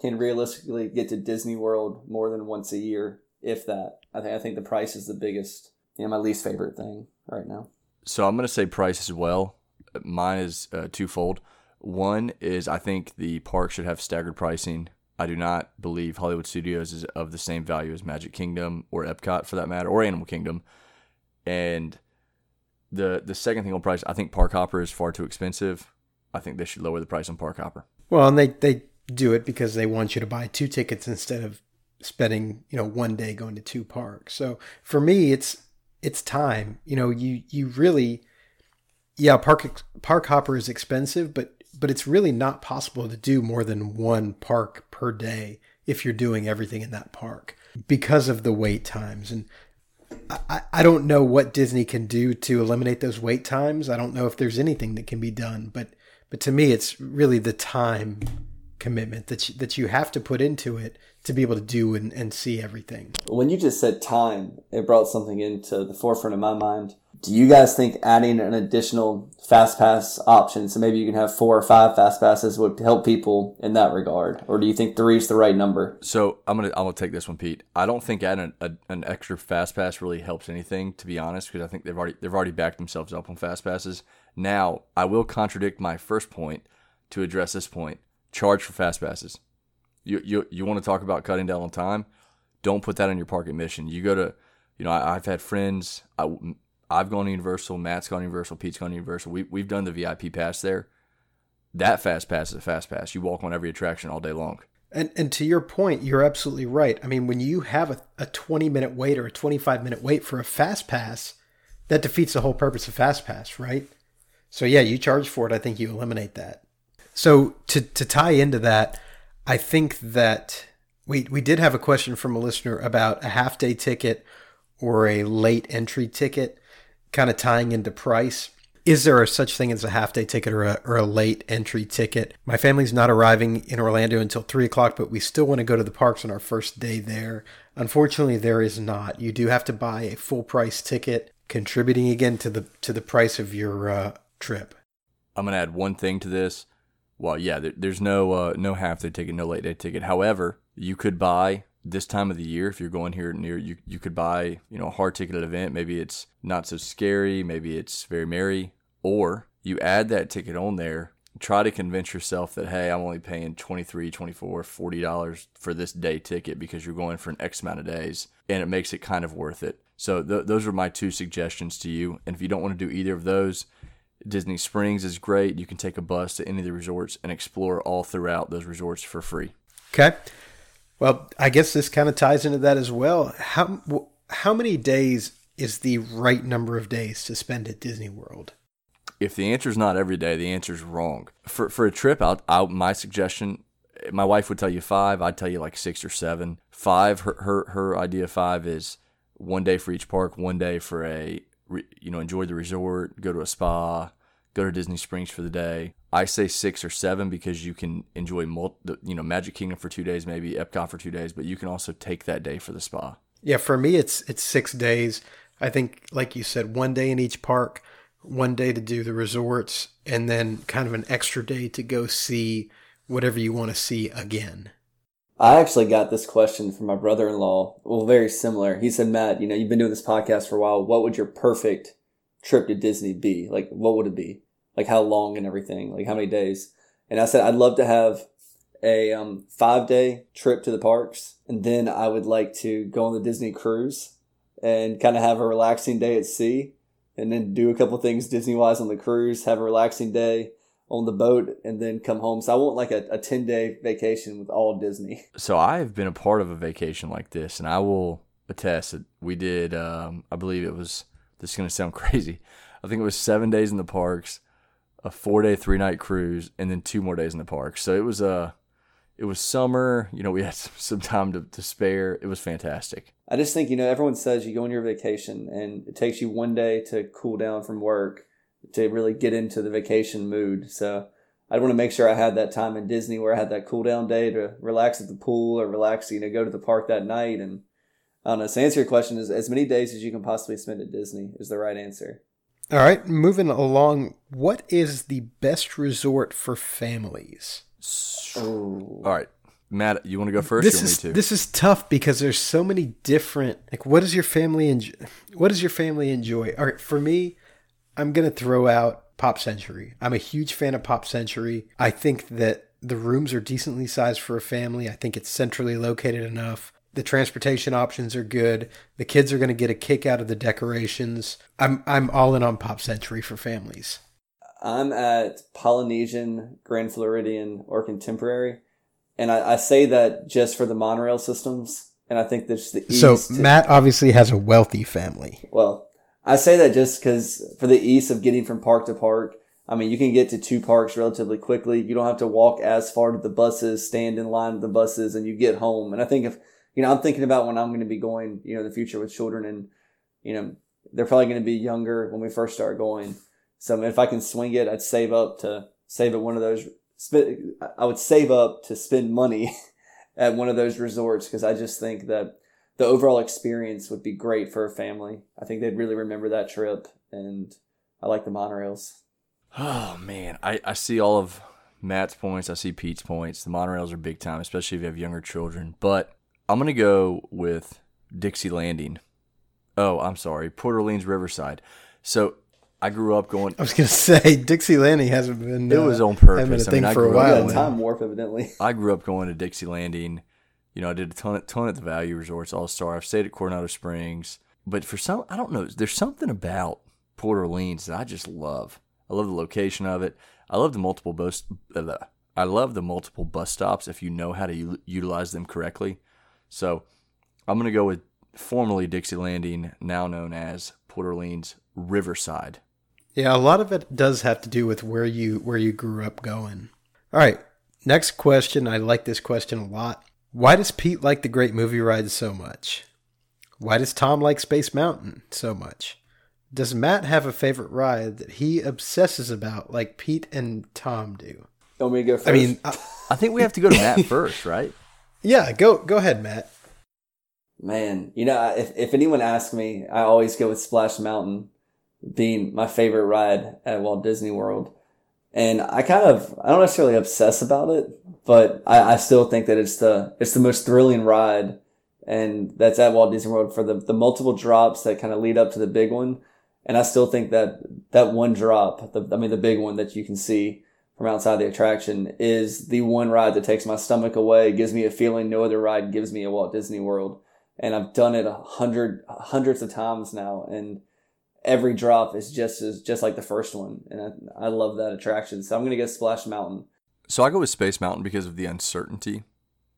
can realistically get to Disney World more than once a year, if that. I think I think the price is the biggest, you know, my least favorite thing right now. So I'm to say price as well. Mine is uh, twofold. One is I think the park should have staggered pricing. I do not believe Hollywood Studios is of the same value as Magic Kingdom or Epcot for that matter, or Animal Kingdom. And the the second thing on price, I think Park Hopper is far too expensive. I think they should lower the price on Park Hopper. Well, and they they do it because they want you to buy two tickets instead of spending you know one day going to two parks. So for me, it's it's time. You know, you you really, yeah, park Park Hopper is expensive, but but it's really not possible to do more than one park per day if you're doing everything in that park because of the wait times and I, I don't know what Disney can do to eliminate those wait times. I don't know if there's anything that can be done, but but to me, it's really the time commitment that you, that you have to put into it to be able to do and, and see everything. When you just said time, it brought something into the forefront of my mind do you guys think adding an additional fast pass option, so maybe you can have four or five fast passes, would help people in that regard, or do you think three is the right number? So I'm gonna I'm gonna take this one, Pete. I don't think adding a, an extra fast pass really helps anything, to be honest, because I think they've already they've already backed themselves up on fast passes. Now I will contradict my first point to address this point. Charge for fast passes. You you you want to talk about cutting down on time? Don't put that on your park admission. You go to you know, I, have had friends. I, I've gone Universal, Matt's gone Universal, Pete's gone Universal. We, we've done the VIP pass there. That fast pass is a fast pass. You walk on every attraction all day long. And and to your point, you're absolutely right. I mean, when you have a, a 20 minute wait or a 25 minute wait for a fast pass, that defeats the whole purpose of fast pass, right? So yeah, you charge for it. I think you eliminate that. So to to tie into that, I think that we we did have a question from a listener about a half day ticket or a late entry ticket, kind of tying into price. Is there a such thing as a half day ticket or a, or a late entry ticket? My family's not arriving in Orlando until three o'clock, but we still want to go to the parks on our first day there. Unfortunately, there is not. You do have to buy a full price ticket, contributing again to the to the price of your uh, trip. I'm gonna add one thing to this. Well, yeah, there, there's no uh, no half day ticket, no late day ticket. However, you could buy this time of the year if you're going here near you you could buy you know a hard ticketed event. Maybe it's not so scary maybe it's very merry. Or you add that ticket on there try to convince yourself that hey i'm only paying 23 24 40 dollars for this day ticket because you're going for an x amount of days and it makes it kind of worth it. So th- those are my two suggestions to you. And if you don't want to do either of those disney springs is great. You can take a bus to any of the resorts and explore all throughout those resorts for free. Okay. Well, I guess this kind of ties into that as well. How how many days is the right number of days to spend at Disney World? if the answer is not every day, the answer is wrong. For for a trip, out, out my suggestion, my wife would tell you five. I'd tell you like six or seven. Five, her her her idea of five is one day for each park, one day for a you know enjoy the resort, go to a spa, go to Disney Springs for the day. I say six or seven because you can enjoy multi, you know Magic Kingdom for two days, maybe Epcot for two days, but you can also take that day for the spa. Yeah, for me, it's it's six days. I think, like you said, one day in each park, one day to do the resorts, and then kind of an extra day to go see whatever you want to see again. I actually got this question from my brother in law. Well, very similar. He said, Matt, you know, you've been doing this podcast for a while. What would your perfect trip to Disney be? Like, what would it be? Like, how long and everything? Like, how many days? And I said, I'd love to have a um, five day trip to the parks. And then I would like to go on the Disney cruise and kind of have a relaxing day at sea and then do a couple things Disney wise on the cruise, have a relaxing day on the boat, and then come home. So I want like a, a 10 day vacation with all Disney. So I have been a part of a vacation like this, and I will attest that we did, um, I believe it was, this is going to sound crazy. I think it was seven days in the parks, a four day, three night cruise, and then two more days in the park. So it was a, uh, it was summer. You know, we had some time to, to spare. It was fantastic. I just think, you know, everyone says you go on your vacation and it takes you one day to cool down from work to really get into the vacation mood. So I want to make sure I had that time in Disney where I had that cool down day to relax at the pool or relax, you know, go to the park that night. And I don't know. So answer your question is as many days as you can possibly spend at Disney is the right answer. All right, moving along. What is the best resort for families? All right. Matt, you want to go first? This is this is tough because there's so many different. Like, what does your family enjoy? What does your family enjoy? All right, for me, I'm gonna throw out Pop Century. I'm a huge fan of Pop Century. I think that the rooms are decently sized for a family. I think it's centrally located enough. The transportation options are good. The kids are going to get a kick out of the decorations. I'm I'm all in on Pop Century for families. I'm at Polynesian, Grand Floridian, or Contemporary. And I, I say that just for the monorail systems. And I think that's the ease. So Matt obviously has a wealthy family. Well, I say that just because for the ease of getting from park to park, I mean, you can get to two parks relatively quickly. You don't have to walk as far to the buses, stand in line with the buses, and you get home. And I think if, you know, I'm thinking about when I'm going to be going, you know, the future with children and, you know, they're probably going to be younger when we first start going. So if I can swing it, I'd save up to save at one of those. I would save up to spend money at one of those resorts because I just think that the overall experience would be great for a family. I think they'd really remember that trip, and I like the monorails. Oh man, I, I see all of Matt's points. I see Pete's points. The monorails are big time, especially if you have younger children. But I'm gonna go with Dixie Landing. Oh, I'm sorry, Port Orleans Riverside. So I grew up going. I was gonna say Dixie Landing hasn't been. It was uh, on purpose. Been a thing I mean, for a while. Time warp, evidently. I grew up going to Dixie Landing. You know, I did a ton, ton at the Value Resorts, All Star. I've stayed at Coronado Springs, but for some, I don't know. There's something about Port Orleans that I just love. I love the location of it. I love the multiple boats. Uh, I love the multiple bus stops if you know how to u- utilize them correctly. So I'm going to go with formerly Dixie Landing, now known as Port Orleans Riverside. Yeah, a lot of it does have to do with where you where you grew up going. All right, next question. I like this question a lot. Why does Pete like the great movie rides so much? Why does Tom like Space Mountain so much? Does Matt have a favorite ride that he obsesses about like Pete and Tom do? Want me to go first? I mean, I, uh, I think we have to go to Matt first, right? Yeah, go go ahead, Matt. Man, you know, if, if anyone asks me, I always go with Splash Mountain being my favorite ride at Walt Disney World. And I kind of, I don't necessarily obsess about it, but I, I still think that it's the, it's the most thrilling ride. And that's at Walt Disney World for the, the multiple drops that kind of lead up to the big one. And I still think that that one drop, the, I mean, the big one that you can see from outside the attraction is the one ride that takes my stomach away, gives me a feeling no other ride gives me at Walt Disney World and I've done it a hundred hundreds of times now, and every drop is just as just like the first one, and I, I love that attraction. So I'm gonna get Splash Mountain. So I go with Space Mountain because of the uncertainty.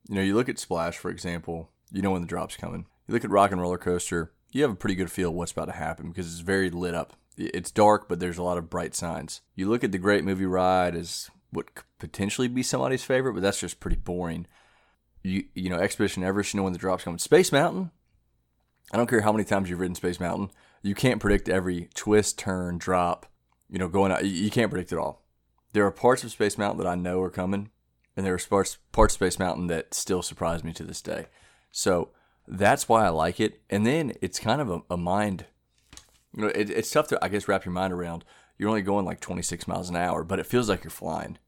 You know, you look at Splash, for example, you know when the drop's coming. You look at Rock and Roller Coaster, you have a pretty good feel what's about to happen because it's very lit up. It's dark, but there's a lot of bright signs. You look at the Great Movie Ride as what could potentially be somebody's favorite, but that's just pretty boring you you know Expedition Everest, you know when the drop's coming. Space Mountain, I don't care how many times you've ridden Space Mountain, you can't predict every twist, turn, drop. You know, going out, you can't predict it all. There are parts of Space Mountain that I know are coming, and there are parts parts of Space Mountain that still surprise me to this day. So that's why I like it. And then it's kind of a, a mind. You know, it, it's tough to I guess wrap your mind around. You're only going like 26 miles an hour, but it feels like you're flying.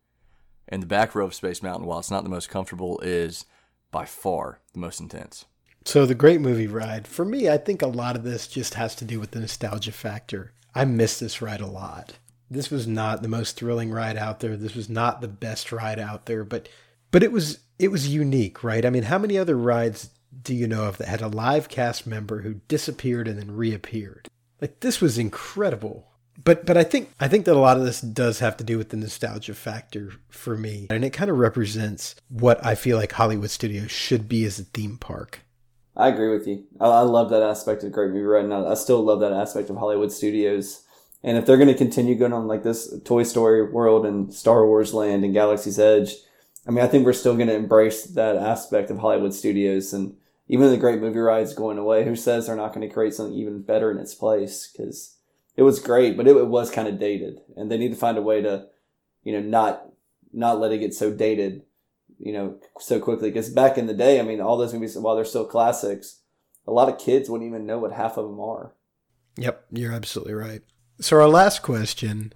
And the back row of Space Mountain, while it's not the most comfortable, is by far the most intense. So the great movie ride, for me, I think a lot of this just has to do with the nostalgia factor. I miss this ride a lot. This was not the most thrilling ride out there. This was not the best ride out there, but but it was it was unique, right? I mean, how many other rides do you know of that had a live cast member who disappeared and then reappeared? Like this was incredible but but I think I think that a lot of this does have to do with the nostalgia factor for me, and it kind of represents what I feel like Hollywood Studios should be as a theme park. I agree with you. I, I love that aspect of Great Movie and I, I still love that aspect of Hollywood Studios. And if they're going to continue going on like this Toy Story World and Star Wars Land and Galaxy's Edge, I mean, I think we're still going to embrace that aspect of Hollywood Studios. And even the Great Movie Ride's going away, who says they're not going to create something even better in its place? Because it was great, but it, it was kind of dated, and they need to find a way to, you know, not not let it get so dated, you know, so quickly. Because back in the day, I mean, all those movies, while they're still classics, a lot of kids wouldn't even know what half of them are. Yep, you're absolutely right. So our last question.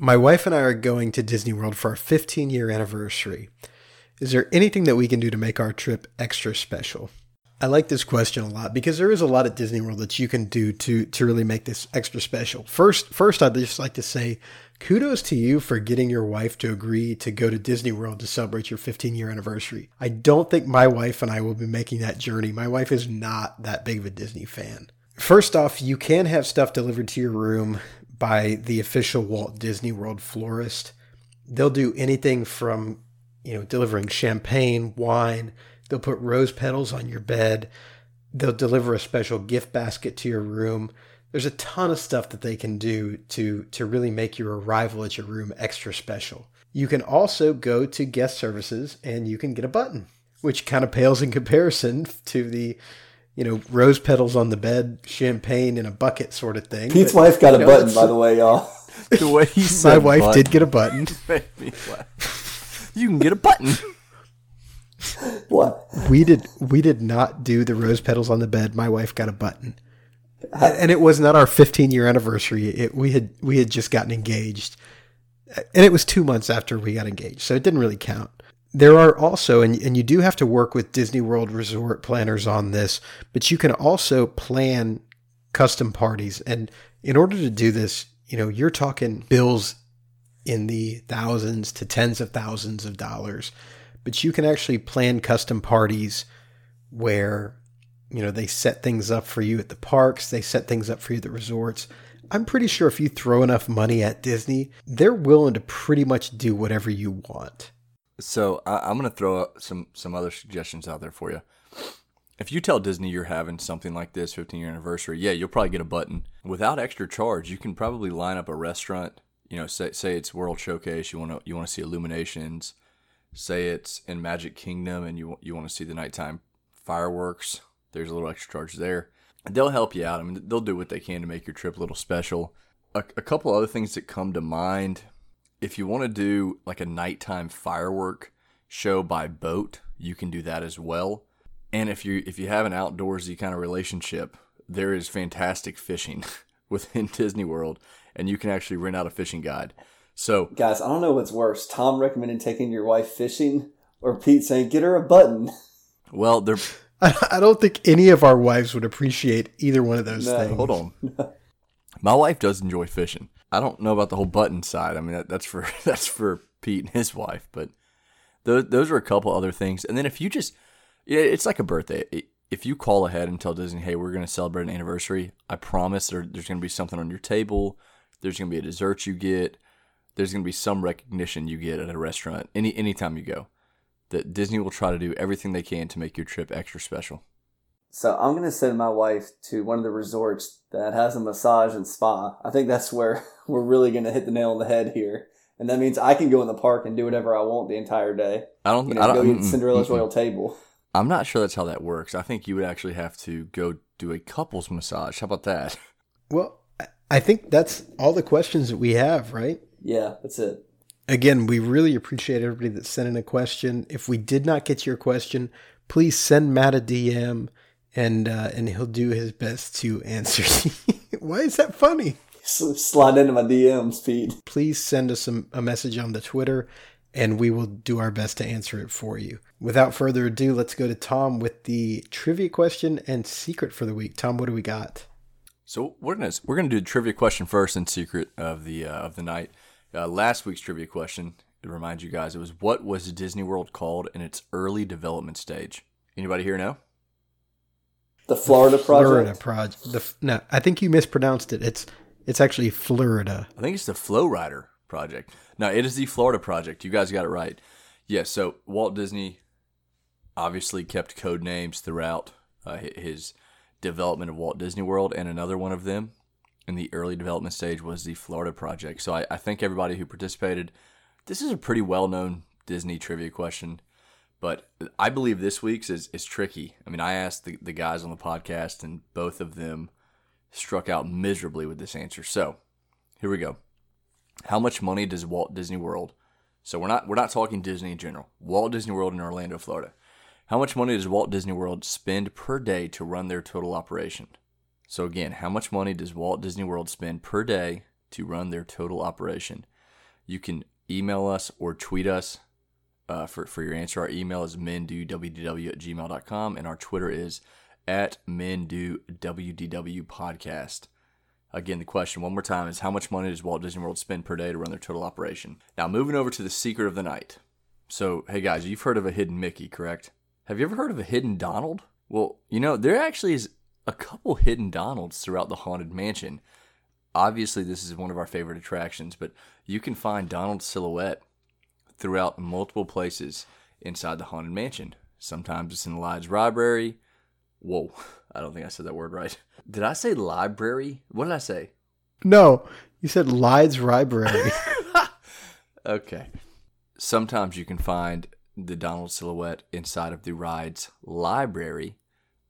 My wife and I are going to Disney World for our 15 year anniversary. Is there anything that we can do to make our trip extra special? I like this question a lot because there is a lot at Disney World that you can do to to really make this extra special. First, first I'd just like to say kudos to you for getting your wife to agree to go to Disney World to celebrate your 15 year anniversary. I don't think my wife and I will be making that journey. My wife is not that big of a Disney fan. First off, you can have stuff delivered to your room by the official Walt Disney World florist. They'll do anything from, you know, delivering champagne, wine, They'll put rose petals on your bed. They'll deliver a special gift basket to your room. There's a ton of stuff that they can do to to really make your arrival at your room extra special. You can also go to guest services and you can get a button, which kind of pales in comparison to the you know, rose petals on the bed, champagne in a bucket sort of thing. Pete's but, wife got a know, button, by the way, y'all. the way he said My wife button. did get a button. you can get a button. what? We did we did not do the rose petals on the bed. My wife got a button. And it was not our 15 year anniversary. It, we had we had just gotten engaged. And it was 2 months after we got engaged. So it didn't really count. There are also and and you do have to work with Disney World resort planners on this, but you can also plan custom parties and in order to do this, you know, you're talking bills in the thousands to tens of thousands of dollars but you can actually plan custom parties where you know they set things up for you at the parks they set things up for you at the resorts i'm pretty sure if you throw enough money at disney they're willing to pretty much do whatever you want So I, I'm going to throw out some some other suggestions out there for you. If you tell Disney you're having something like this 15 year anniversary, yeah, you'll probably get a button without extra charge. You can probably line up a restaurant. You know, say say it's World Showcase. You want to you want to see illuminations. Say it's in Magic Kingdom and you you want to see the nighttime fireworks. There's a little extra charge there. They'll help you out. I mean, they'll do what they can to make your trip a little special. A, a couple other things that come to mind if you want to do like a nighttime firework show by boat, you can do that as well. And if you if you have an outdoorsy kind of relationship, there is fantastic fishing within Disney World, and you can actually rent out a fishing guide. So, Guys, I don't know what's worse. Tom recommended taking your wife fishing or Pete saying, get her a button. well, they're I, I don't think any of our wives would appreciate either one of those No. things. hold on. My wife does enjoy fishing. I don't know about the whole button side. I mean, that, that's for that's for Pete and his wife, but those those are a couple other things. And then if you just, yeah, it's like a birthday. If you call ahead and tell Disney, hey, we're going to celebrate an anniversary, I promise there, there's going to be something on your table. There's going to be a dessert you get. There's going to be some recognition you get at a restaurant any anytime you go. That Disney will try to do everything they can to make your trip extra special. So I'm going to send my wife to one of the resorts that has a massage and spa. I think that's where we're really going to hit the nail on the head here. And that means I can go in the park and do whatever I want the entire day. I don't. You know, I don't go eat mm-mm, Cinderella's mm-mm. royal table. I'm not sure that's how that works. I think you would actually have to go do a couples massage. How about that? Well, I- I think that's all the questions that we have, right? Yeah, that's it. Again, we really appreciate everybody that sent in a question. If we did not get to your question, please send Matt a DM, and uh, and he'll do his best to answer. Why is that funny? Slide into my DMs, Pete. Please send us a, a message on the Twitter, and we will do our best to answer it for you. Without further ado, let's go to Tom with the trivia question and secret for the week. Tom, what do we got? So we're gonna we're gonna do the trivia question first in secret of the uh, of the night. Uh, last week's trivia question to remind you guys it was what was Disney World called in its early development stage? Anybody here know? The Florida Florida project. Florida Project. The f- no, I think you mispronounced it. It's it's actually Florida. I think it's the Flow Rider project. No, it is the Florida project. You guys got it right. Yes. so Walt Disney obviously kept code names throughout uh, his development of Walt Disney World, and another one of them in the early development stage was the Florida project. So I, I think everybody who participated, this is a pretty well known Disney trivia question. But I believe this week's is, is tricky. I mean, I asked the, the guys on the podcast, and both of them struck out miserably with this answer. So here we go. How much money does Walt Disney World? So we're not we're not talking Disney in general. Walt Disney World in Orlando, Florida. How much money does Walt Disney World spend per day to run their total operation? So again, how much money does Walt Disney World spend per day to run their total operation? You can email us or tweet us uh, for, for your answer. Our email is mendowdw at gmail.com and our Twitter is at mendowdw podcast. Again, the question one more time is how much money does Walt Disney World spend per day to run their total operation? Now, moving over to the secret of the night. So, hey guys, you've heard of a hidden Mickey, correct? Have you ever heard of a hidden Donald? Well, you know, there actually is a couple hidden Donalds throughout the Haunted Mansion. Obviously, this is one of our favorite attractions, but you can find Donald's silhouette throughout multiple places inside the Haunted Mansion. Sometimes it's in the Lides Library. Whoa, I don't think I said that word right. Did I say library? What did I say? No, you said Lides Library. Okay. Sometimes you can find the Donald silhouette inside of the ride's library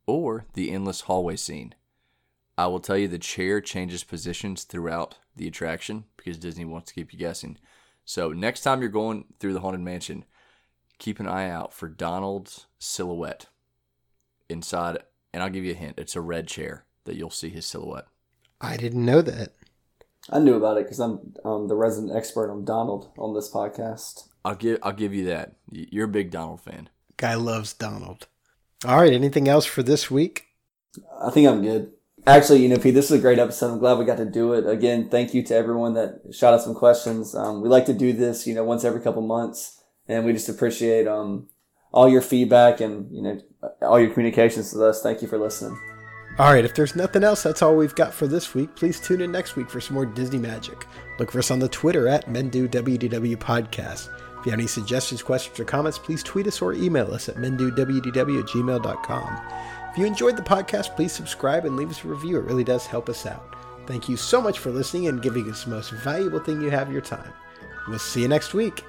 or the endless hallway scene. I will tell you the chair changes positions throughout the attraction because Disney wants to keep you guessing. So next time you're going through the Haunted Mansion, keep an eye out for Donald's silhouette inside, and I'll give you a hint. It's a red chair that you'll see his silhouette. I didn't know that. I knew about it because I'm um, the resident expert on Donald on this podcast. I'll give I'll give you that. You're a big Donald fan. Guy loves Donald. All right, anything else for this week? I think I'm good. Actually, you know, Pete, this is a great episode. I'm glad we got to do it. Again, thank you to everyone that shot us some questions. Um, we like to do this, you know, once every couple months, and we just appreciate um, all your feedback and you know all your communications with us. Thank you for listening. All right, if there's nothing else, that's all we've got for this week. Please tune in next week for some more Disney magic. Look for us on the Twitter at MenDoWDW Podcast. You have any suggestions, questions, or comments, please tweet us or email us at mendowdw at gmail.com. If you enjoyed the podcast, please subscribe and leave us a review. It really does help us out. Thank you so much for listening and giving us the most valuable thing you have your time. We'll see you next week.